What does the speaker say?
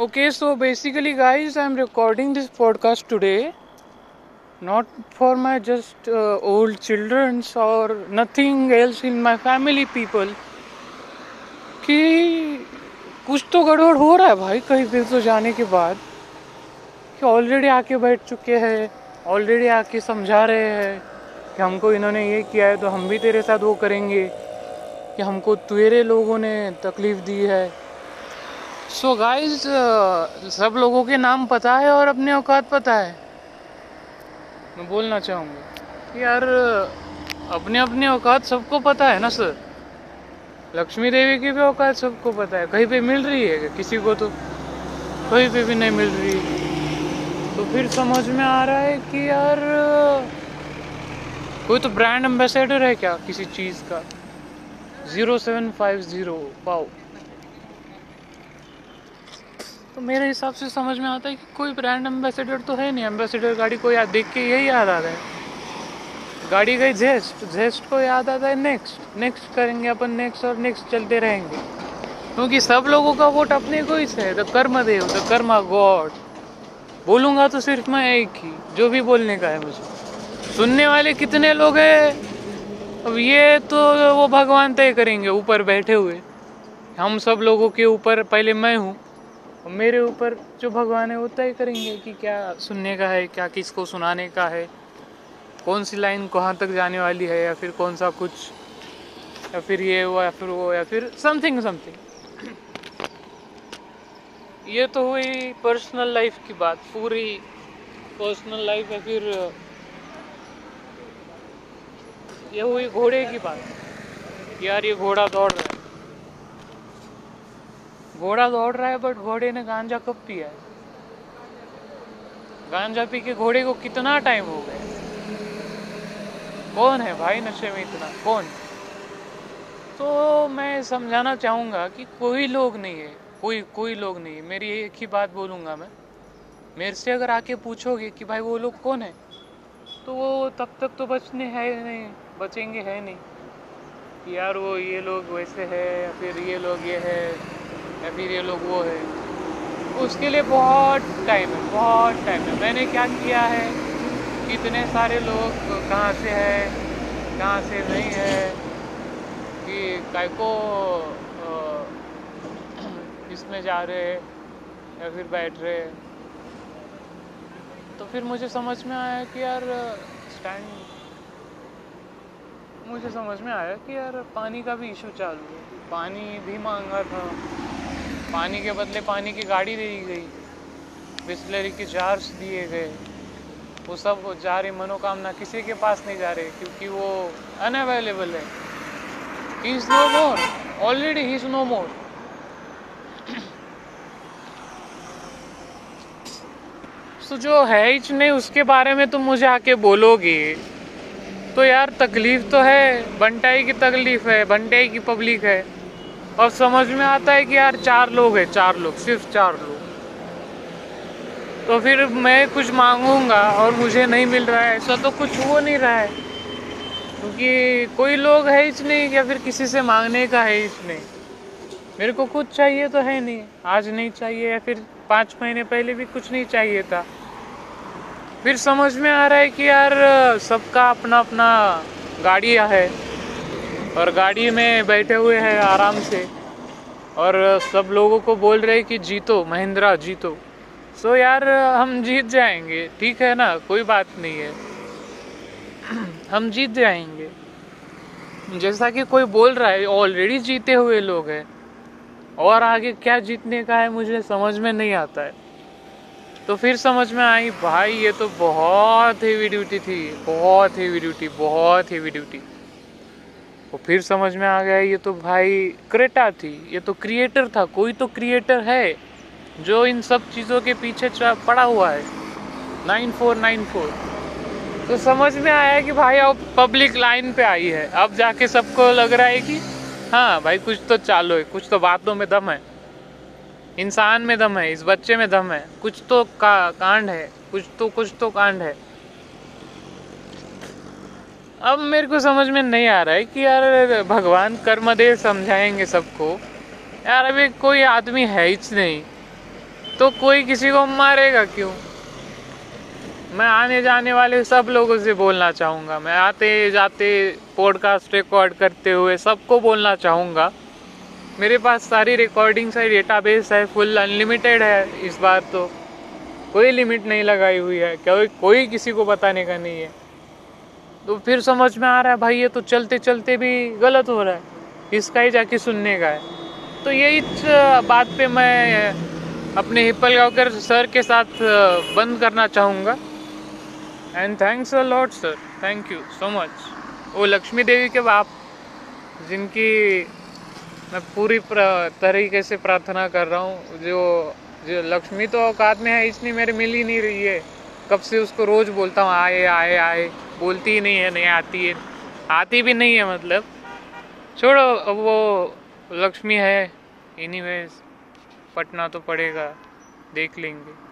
Okay so basically guys I am recording this podcast today not for my just old childrens और nothing else in my family people कि कुछ तो गड़बड़ हो रहा है भाई कहीं दिन तो जाने के बाद। कि ऑलरेडी आके बैठ चुके हैं ऑलरेडी आके समझा रहे हैं कि हमको इन्होंने ये किया है तो हम भी तेरे साथ वो करेंगे। कि हमको तेरे लोगों ने तकलीफ़ दी है। सो so गाइस सब लोगों के नाम पता है और अपने औकात पता है। मैं बोलना चाहूँगा कि यार, अपने अपने औकात सबको पता है ना सर लक्ष्मी देवी की भी औकात सबको पता है। कहीं पे मिल रही है किसी को तो? कहीं पे भी नहीं मिल रही है। तो फिर समझ में आ रहा है कि यार, कोई तो ब्रांड एम्बेसडर है क्या किसी चीज़ का? ज़ीरो सेवन फाइव ज़ीरो पाओ तो मेरे हिसाब से समझ में आता है कि कोई ब्रांड एम्बेसडर तो है नहीं। एम्बेसडर गाड़ी को याद देख के यही याद आता है। गाड़ी गई जेस्ट जेस्ट को याद आता है नेक्स्ट नेक्स्ट करेंगे अपन नेक्स्ट और नेक्स्ट चलते रहेंगे। क्योंकि सब लोगों का वोट अपने को ही है। द कर्म देव द कर्मा गॉड बोलूँगा तो सिर्फ़ मैं एक ही, जो भी बोलने का है मुझे। सुनने वाले कितने लोग हैं? अब ये तो वो भगवान तय करेंगे, ऊपर बैठे हुए। हम सब लोगों के ऊपर, पहले मैं हूँ। और मेरे ऊपर जो भगवान है वो तय करेंगे कि क्या सुनने का है, क्या किसको सुनाने का है, कौन सी लाइन कहाँ तक जाने वाली है, या फिर कौन सा कुछ, या फिर ये वो या फिर वो, या फिर समथिंग समथिंग ये तो हुई पर्सनल लाइफ की बात, पूरी पर्सनल लाइफ या फिर, ये हुई घोड़े की बात। यार ये घोड़ा दौड़ रहा है। घोड़ा दौड़ रहा है बट घोड़े ने गांजा कब पिया है? गांजा पी के घोड़े को कितना टाइम हो गया? कौन है भाई नशे में इतना? कौन? तो मैं समझाना चाहूँगा कि कोई लोग नहीं है, कोई कोई लोग नहीं है। मेरी एक ही बात बोलूँगा मैं। मेरे से अगर आके पूछोगे कि भाई वो लोग कौन है तो वो तब तक तो बचने है नहीं, बचेंगे है नहीं। यार वो ये लोग वैसे है या फिर ये लोग ये है या फिर ये लोग वो है। उसके लिए बहुत टाइम है, बहुत टाइम है। मैंने क्या किया है? कितने सारे लोग कहाँ से है, कहाँ से नहीं है? कि काय को इसमें जा रहे हैं या फिर बैठ रहे तो फिर मुझे समझ में आया कि यार स्टैंड मुझे समझ में आया कि यार, पानी का भी इशू चालू है। पानी भी मांगा था। पानी के बदले पानी की गाड़ी दी गई। बिस्लरी के जार्स दिए गए। वो सब जा रही, मनोकामना किसी के पास नहीं जा रहे, क्योंकि वो अनअवेलेबल है। He is no more already he is no more तो जो है ही नहीं, उसके बारे में तुम मुझे आके बोलोगे तो यार तकलीफ़ तो है, बंटाई की तकलीफ़ है, बंटाई की पब्लिक है। और समझ में आता है कि यार चार लोग हैं, चार लोग, सिर्फ़ चार लोग। तो फिर मैं कुछ मांगूँगा और मुझे नहीं मिल रहा है, ऐसा तो कुछ हो नहीं रहा है। क्योंकि कोई लोग है ही नहीं, या फिर किसी से मांगने का है ही नहीं। मेरे को कुछ चाहिए तो है नहीं, आज नहीं चाहिए, या फिर पाँच महीने पहले भी कुछ नहीं चाहिए था। फिर समझ में आ रहा है कि यार सबका अपना अपना गाड़ियाँ है। और गाड़ी में बैठे हुए हैं आराम से। और सब लोगों को बोल रहे कि जीतो, महिंद्रा जीतो। सो so यार, हम जीत जाएँगे, ठीक है ना? कोई बात नहीं है। हम जीत जाएँगे। जैसा कि कोई बोल रहा है ऑलरेडी जीते हुए लोग हैं। और आगे क्या जीतने का है, मुझे समझ में नहीं आता है। तो फिर समझ में आई, भाई, ये तो बहुत हेवी ड्यूटी थी, बहुत हेवी ड्यूटी बहुत हेवी ड्यूटी वो फिर समझ में आ गया ये तो भाई क्रेटा थी ये तो क्रिएटर था कोई तो क्रिएटर है जो इन सब चीज़ों के पीछे पड़ा हुआ है। Nine four nine four. तो समझ में आया कि भाई अब पब्लिक लाइन पे आई है। अब जाके सबको लग रहा है कि हाँ भाई कुछ तो चालू है कुछ तो बातों में दम है। इंसान में दम है इस बच्चे में दम है। कुछ तो का, कांड है कुछ तो कुछ तो कांड है। अब मेरे को समझ में नहीं आ रहा है कि यार भगवान कर्मदेव समझाएँगे सबको। यार अभी कोई आदमी है ही नहीं तो कोई किसी को मारेगा क्यों? मैं आने जाने वाले सब लोगों से बोलना चाहूँगा। मैं आते जाते पॉडकास्ट रिकॉर्ड करते हुए सबको बोलना चाहूँगा। मेरे पास सारी रिकॉर्डिंग सारी डेटाबेस है फुल अनलिमिटेड है इस बार तो। कोई लिमिट नहीं लगाई हुई है, कोई कोई किसी को बताने का नहीं है। तो फिर समझ में आ रहा है, भाई ये तो चलते चलते भी गलत हो रहा है। इसका ही जाके सुनने का है। तो यही बात पे मैं अपने हिप्पल गाँवकर सर के साथ बंद करना चाहूँगा। And thanks a lot sir thank you so much वो लक्ष्मी देवी के बाप, जिनकी मैं पूरी, तरीके से प्रार्थना कर रहा हूँ, जो जो लक्ष्मी तो औकात में है, इसलिए मेरे मिल ही नहीं रही है। कब से उसको रोज़ बोलता हूँ, आए आए आए। बोलती ही नहीं है, नहीं आती है। आती भी नहीं है मतलब। छोड़ो, अब वो लक्ष्मी है। एनीवेज पटना तो पड़ेगा। देख लेंगे।